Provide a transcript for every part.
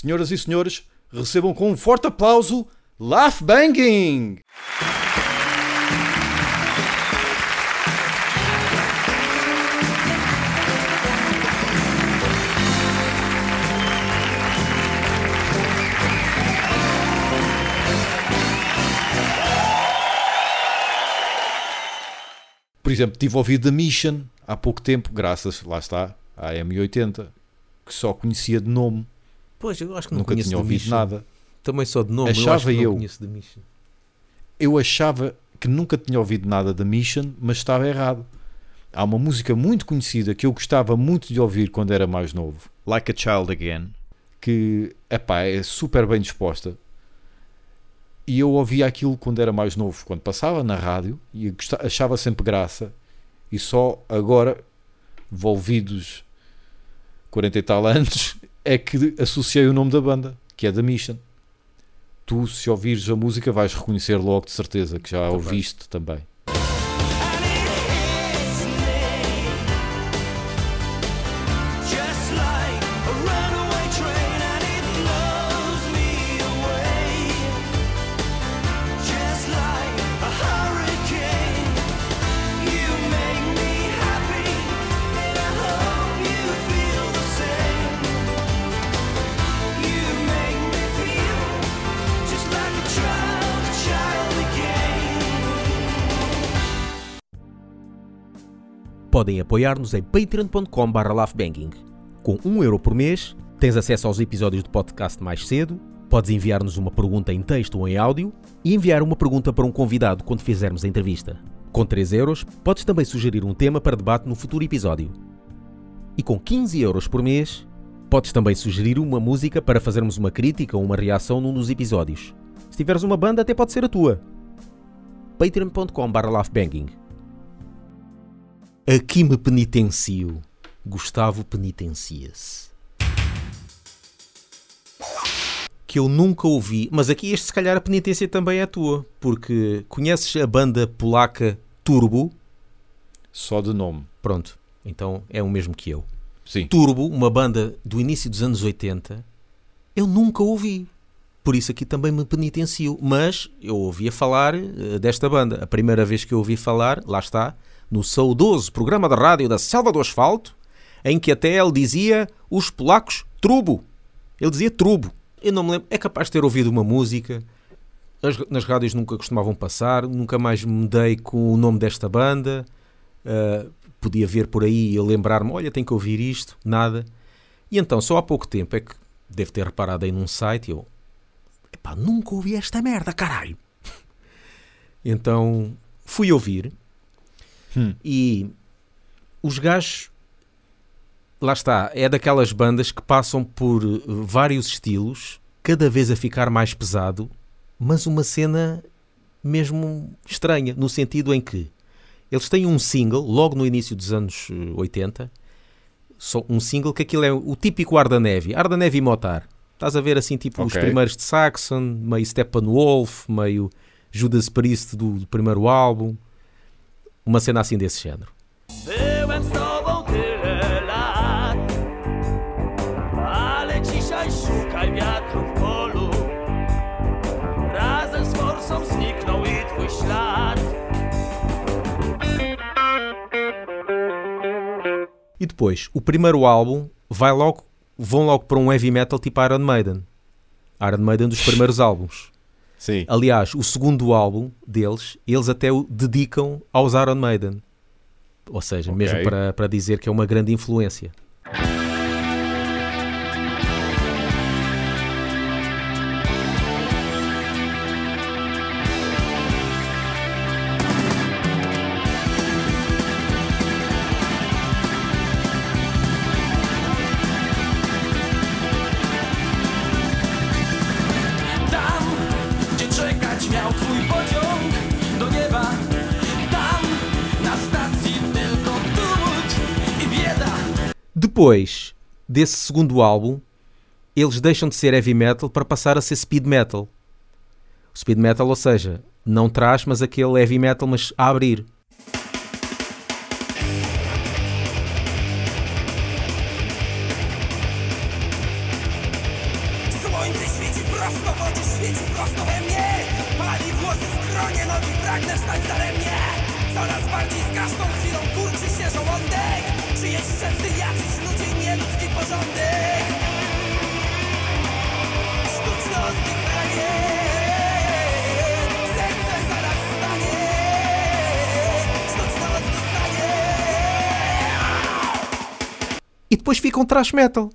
Senhoras e senhores, recebam com um forte aplauso Laugh Banging! Por exemplo, tive ouvido The Mission há pouco tempo, graças, lá está, à M80, que só conhecia de nome, Pois, eu acho que não nunca conheço tinha ouvido Mission. nada. Também só de nome, eu Achava acho que eu. não conheço The Mission. Eu achava que nunca tinha ouvido nada da Mission, mas estava errado. Há uma música muito conhecida que eu gostava muito de ouvir quando era mais novo, Like a Child Again. que epá, é super bem disposta. E eu ouvia aquilo quando era mais novo, quando passava na rádio, e eu achava sempre graça. E só agora, envolvidos 40 e tal anos, é que associei o nome da banda, que é The Mission. Tu, se ouvires a música, vais reconhecer logo de certeza que já a ouviste também. Podem apoiar-nos em patreon.com.br. Com 1 euro por mês, tens acesso aos episódios do podcast mais cedo, podes enviar-nos uma pergunta em texto ou em áudio e enviar uma pergunta para um convidado quando fizermos a entrevista. Com 3 euros, podes também sugerir um tema para debate no futuro episódio. E com 15 euros por mês, podes também sugerir uma música para fazermos uma crítica ou uma reação num dos episódios. Se tiveres uma banda, até pode ser a tua. patreon.com.br Aqui me penitencio. Gustavo penitencia-se. Que eu nunca ouvi, mas aqui este se calhar a penitência também é tua, porque conheces a banda polaca Turbo? Só de nome. Pronto, então é o mesmo que eu. Sim. Turbo, uma banda do início dos anos 80, eu nunca ouvi. Por isso aqui também me penitencio. Mas eu ouvia falar eh, desta banda. A primeira vez que eu ouvi falar, lá está, no saudoso programa de rádio da Selva do Asfalto, em que até ele dizia os polacos trubo. Ele dizia trubo. Eu não me lembro. É capaz de ter ouvido uma música. As- nas rádios nunca costumavam passar. Nunca mais me dei com o nome desta banda. Uh, podia ver por aí e eu lembrar-me, olha, tenho que ouvir isto, nada. E então, só há pouco tempo é que devo ter reparado aí num site eu, epá, nunca ouvi esta merda, caralho. então, fui ouvir Hum. e os gajos, lá está, é daquelas bandas que passam por uh, vários estilos, cada vez a ficar mais pesado, mas uma cena mesmo estranha, no sentido em que eles têm um single, logo no início dos anos eh, 80, só um single que aquilo é o típico Arda Neve, Arda Neve e Motar. Estás a ver assim, tipo, os Ok. primeiros de Saxon, meio Steppenwolf, meio Judas Priest do, do primeiro álbum, uma cena assim desse género. Byłem z tobą tyle lat, ale dzisiaj szukaj wiatru w polu. Razem z forsą zniknął i twój ślad. E depois, o primeiro álbum vai logo, vão logo para um heavy metal tipo Iron Maiden. Iron Maiden dos primeiros álbuns. Sim. Aliás, o segundo álbum deles, eles até o dedicam aos Iron Maiden. Ou seja, Ok. mesmo para, para dizer que é uma grande influência. Depois desse segundo álbum, eles deixam de ser heavy metal para passar a ser speed metal. Speed metal, ou seja, não traz, mas aquele heavy metal, mas a abrir. E depois fica um trash metal.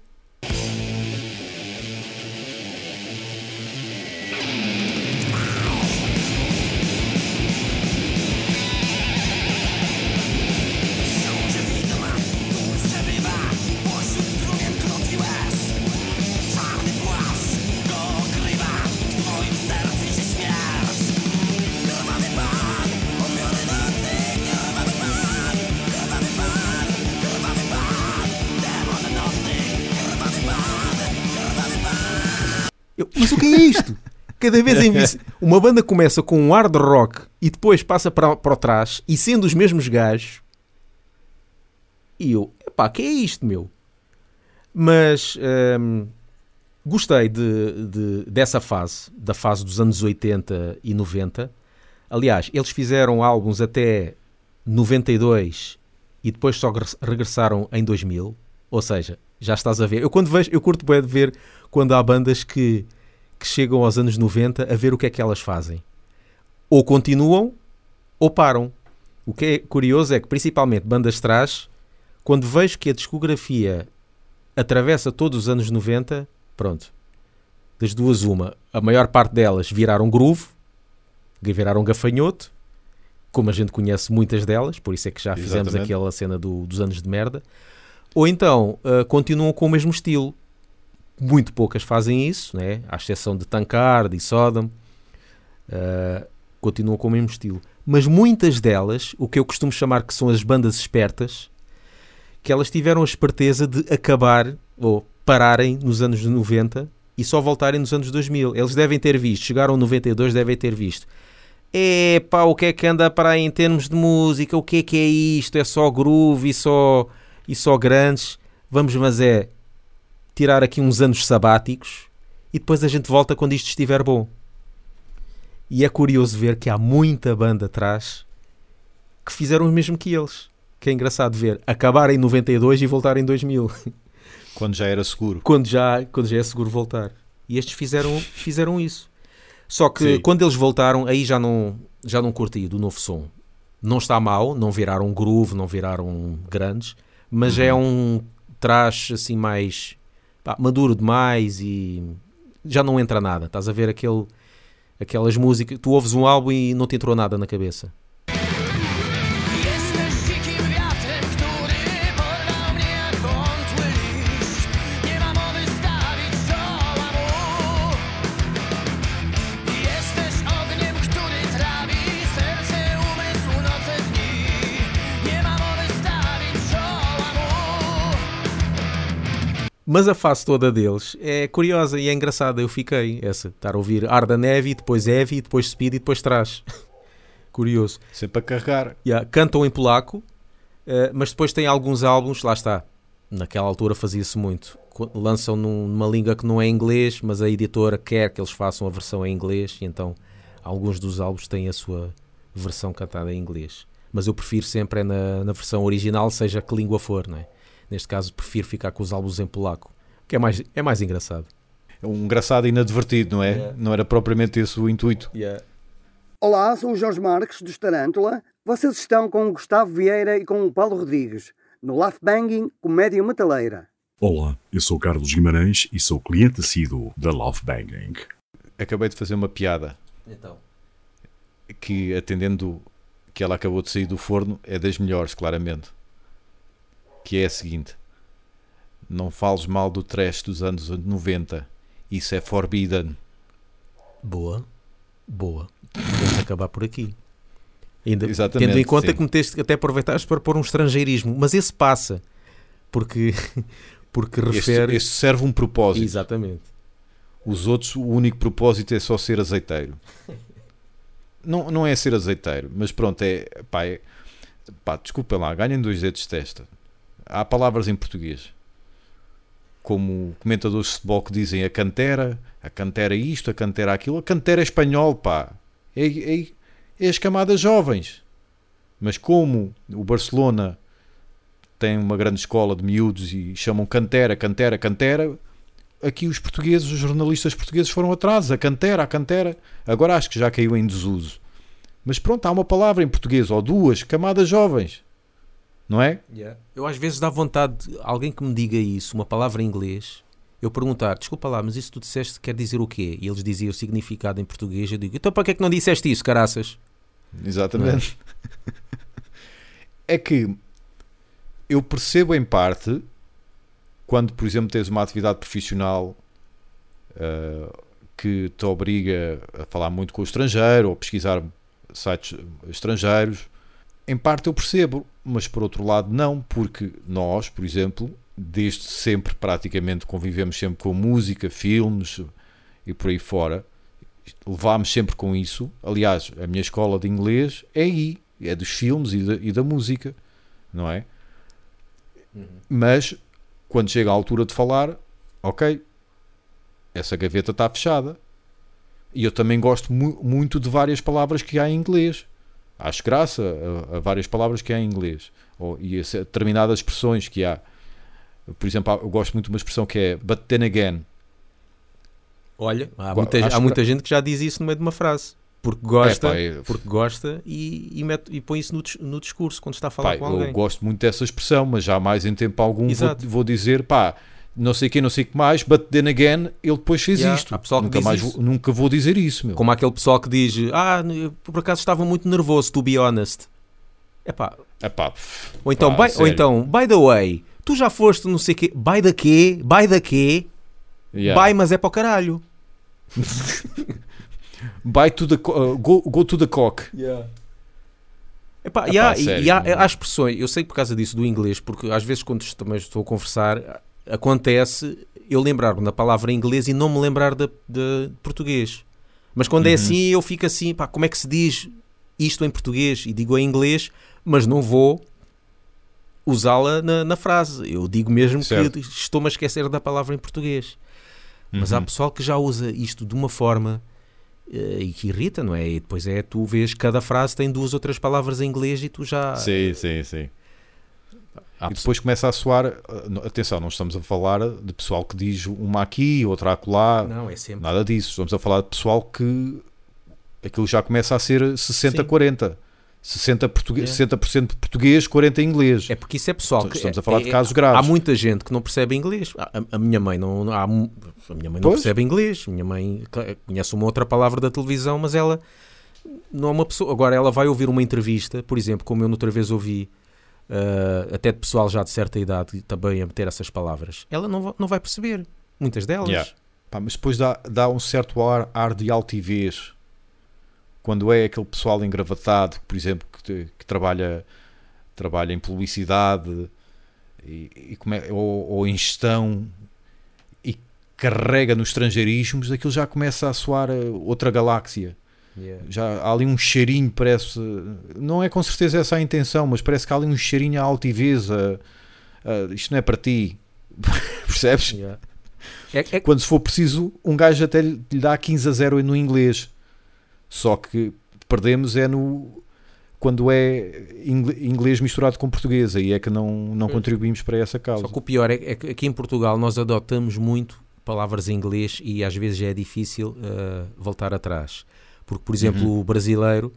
Mas o que é isto? Cada vez em vez. Uma banda começa com um hard rock e depois passa para, para trás e sendo os mesmos gajos. E eu, epá, que é isto, meu? Mas hum, gostei de, de- dessa fase, da fase dos anos 80 e 90. Aliás, eles fizeram álbuns até 92 e depois só regress- regressaram em 2000. Ou seja, já estás a ver. Eu quando vejo, eu curto bem de ver quando há bandas que, que chegam aos anos 90 a ver o que é que elas fazem. Ou continuam ou param. O que é curioso é que, principalmente bandas trás, quando vejo que a discografia atravessa todos os anos 90, pronto. Das duas, uma. A maior parte delas viraram groove, viraram gafanhoto, como a gente conhece muitas delas, por isso é que já fizemos Exatamente. aquela cena do- dos anos de merda. Ou então ah, continuam com o mesmo estilo. Muito poucas fazem isso, né? à exceção de Tankard e Sodom. ah, continuam com o mesmo estilo. Mas muitas delas, o que eu costumo chamar que são as bandas espertas, que elas tiveram a esperteza de acabar ou pararem nos anos 90 e só voltarem nos anos 2000. Eles devem ter visto, chegaram a 92, devem ter visto. É pá, o que é que anda para aí em termos de música? O que é que é isto? É só groove e só, e só grandes. Vamos, mas é tirar aqui uns anos sabáticos e depois a gente volta quando isto estiver bom. E é curioso ver que há muita banda atrás que fizeram o mesmo que eles. Que é engraçado ver acabar em 92 e voltar em 2000, Quando já era seguro. quando já, quando já é seguro voltar. E estes fizeram, fizeram isso. Só que Sim. quando eles voltaram, aí já não, já não curti do novo som. Não está mal, não viraram groove, não viraram grandes, mas é um trash assim mais pá, maduro demais e já não entra nada. Estás a ver aquele, aquelas músicas, tu ouves um álbum e não te entrou nada na cabeça. Mas a fase toda deles é curiosa e é engraçada. Eu fiquei essa, estar a ouvir Arda Neve, depois Heavy, depois Speed e depois Trash. Curioso. Sempre a carregar. Yeah, cantam em polaco, eh, mas depois tem alguns álbuns, lá está. Naquela altura fazia-se muito. Lançam num- numa língua que não é inglês, mas a editora quer que eles façam a versão em inglês, e então alguns dos álbuns têm a sua versão cantada em inglês. Mas eu prefiro sempre é na, na versão original, seja que língua for, não é? Neste caso, prefiro ficar com os álbuns em polaco, que é mais, é mais engraçado. É um engraçado inadvertido, não é? Yeah. Não era propriamente esse o intuito. Olá, sou o Jorge Marques dos Tarântula. Vocês estão com o Gustavo Vieira e com o Paulo Rodrigues no Laugh Banging Comédia Metaleira. Olá, eu sou Carlos Guimarães e sou cliente assíduo da Love Banging. Acabei de fazer uma piada Então. que, atendendo que ela acabou de sair do forno, é das melhores, claramente. Que é a seguinte: Não fales mal do trash dos anos 90. Isso é forbidden. Boa, boa. Vamos acabar por aqui. Ainda Exatamente, tendo em conta sim. que meteste, até aproveitaste para pôr um estrangeirismo, mas esse passa porque, porque Este, refere. este serve um propósito. Exatamente. Os outros, o único propósito é só ser azeiteiro. Não, não é ser azeiteiro, mas pronto, é pá, é, pá, desculpem lá, ganhem dois dedos de testa. Há palavras em português, como comentadores de futebol que dizem a cantera, A cantera isto, a cantera aquilo. A cantera é espanhol, pá. É, é, é as camadas jovens. Mas como o Barcelona tem uma grande escola de miúdos e chamam cantera, cantera, cantera, aqui os portugueses, os jornalistas portugueses foram atrás. A cantera, a cantera. Agora acho que já caiu em desuso. Mas pronto, há uma palavra em português, ou duas, camadas jovens. Não é? Eu às vezes dá vontade, de alguém que me diga isso, uma palavra em inglês, eu perguntar, desculpa lá, mas isso tu disseste quer dizer o quê? E eles diziam o significado em português, eu digo, então para que é que não disseste isso, caraças? Exatamente. É que eu percebo em parte quando, por exemplo, tens uma atividade profissional uh, que te obriga a falar muito com o estrangeiro ou pesquisar sites estrangeiros. Em parte eu percebo, mas por outro lado não, porque nós, por exemplo, desde sempre praticamente convivemos sempre com música, filmes e por aí fora. Levámos sempre com isso. Aliás, a minha escola de inglês é aí, é dos filmes e da, e da música, não é? Uhum. Mas quando chega a altura de falar, ok, essa gaveta está fechada. E eu também gosto mu muito de várias palavras que há em inglês. Acho graça a, a várias palavras que há em inglês. Ou, e a determinadas expressões que há. Por exemplo, eu gosto muito de uma expressão que é but then again. Olha, há muita, há muita gente que já diz isso no meio de uma frase. Porque gosta, É, pá, é- porque gosta e, e, mete- e põe isso no, no discurso quando está a falar Pá, com eu alguém. gosto muito dessa expressão, mas jamais em tempo algum vou, vou dizer, pá, não sei quem, não sei o que mais, but then again, ele depois fez Yeah, isto. que Nunca, mais isso. vou, nunca vou dizer isso, meu. Como aquele pessoal que diz, ah, por acaso estava muito nervoso, to be honest. Epá, Epá, ou, então, pá, by, ou então, by the way, tu já foste não sei quê, by da quê, by da quê, Yeah. by mas é para o caralho. By to the, uh, go, go to the cock. Epá, Epá, e há, sério, e há, há expressões, eu sei por causa disso do inglês, porque às vezes quando também estou a conversar, acontece eu lembrar-me da palavra em inglês e não me lembrar de, de português. Mas quando é Uhum. assim, eu fico assim, pá, como é que se diz isto em português? E digo em inglês, mas não vou usá-la na, na frase. Eu digo mesmo Certo. que estou-me a esquecer da palavra em português. Mas há Uhum. pessoal que já usa isto de uma forma eh, e que irrita, não é? E depois é tu vês cada frase tem duas ou três palavras em inglês e tu já. Sim, sim, sim. Há e pessoas- depois começa a soar. no- Atenção, não estamos a falar de pessoal que diz uma aqui, outra acolá. Não, é sempre. Nada disso. Estamos a falar de pessoal que aquilo já começa a ser Sim. 60-40. 60%, português, Yeah. 60 português, 40 inglês. É porque isso é pessoal. que- Estamos é- a falar é- de casos Há graves. muita gente que não percebe inglês. A, a- a minha mãe não, há a minha mãe não Pois. percebe inglês. A minha mãe conhece uma outra palavra da televisão, mas ela não é uma pessoa. Agora ela vai ouvir uma entrevista, por exemplo, como eu noutra vez ouvi, ah, até de pessoal já de certa idade também a meter essas palavras. Ela não, não vai perceber. Muitas delas. Yeah. Pá, mas depois dá, dá um certo ar, ar de altivez quando é aquele pessoal engravatado, por exemplo, que, que trabalha, trabalha em publicidade e, e come- ou, ou em gestão e carrega nos estrangeirismos, aquilo já começa a soar eh, outra galáxia. Yeah. Já há ali um cheirinho, parece. Não é com certeza essa a intenção, mas parece que há ali um cheirinho à altivez. a- a, isto não é para ti. Percebes? Yeah. É, é- Quando se for preciso, um gajo até lhe dá 15 a 0 no inglês. Só que perdemos é no quando é ingl- inglês misturado com português, aí é que não, não Pois. contribuímos para essa causa. Só que o pior é, é que aqui em Portugal nós adotamos muito palavras em inglês e às vezes é difícil eh, voltar atrás. Porque, por exemplo, Uhum. o brasileiro,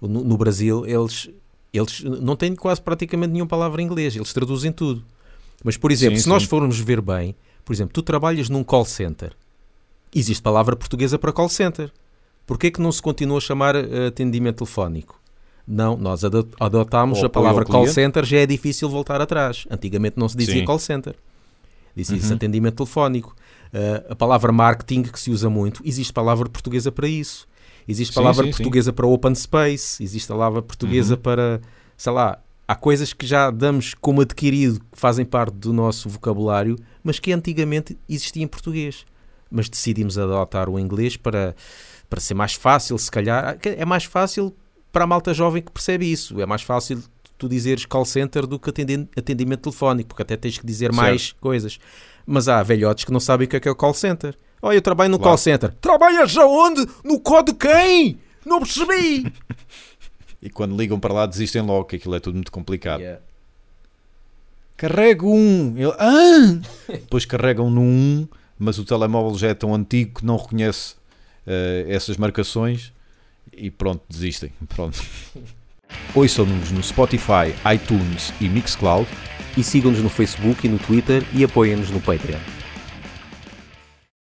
no, no Brasil, eles, eles não têm quase praticamente nenhuma palavra em inglês, eles traduzem tudo. Mas, por exemplo, Sim, se nós sim. formos ver bem, por exemplo, tu trabalhas num call center, existe palavra portuguesa para call center. Porquê que não se continua a chamar eh, atendimento telefónico? Não, nós ado- adotámos Ou a palavra call center, já é difícil voltar atrás. Antigamente não se dizia Sim. call center. Dizia-se Uhum. atendimento telefónico. Uh, a palavra marketing que se usa muito, existe palavra portuguesa para isso. Existe Sim, palavra sim, sim. portuguesa para open space, existe palavra portuguesa Uhum. para, sei lá, há coisas que já damos como adquirido, que fazem parte do nosso vocabulário, mas que antigamente existia em português. Mas decidimos adotar o inglês para, para ser mais fácil, se calhar. É mais fácil para a malta jovem que percebe isso. É mais fácil tu dizeres call center do que atendimento telefónico, porque até tens que dizer Certo. mais coisas. Mas há velhotes que não sabem o que é que é o call center. Olha, eu trabalho no Claro. call center. Trabalhas aonde? No código quem? Não percebi. E quando ligam para lá desistem logo, que aquilo é tudo muito complicado. Carrego um. Ele, ah! Depois carregam no 1, mas o telemóvel já é tão antigo que não reconhece eh, essas marcações e pronto, desistem. Pronto. Ouçam-nos no Spotify, iTunes e Mixcloud. E sigam-nos no Facebook e no Twitter e apoiem-nos no Patreon.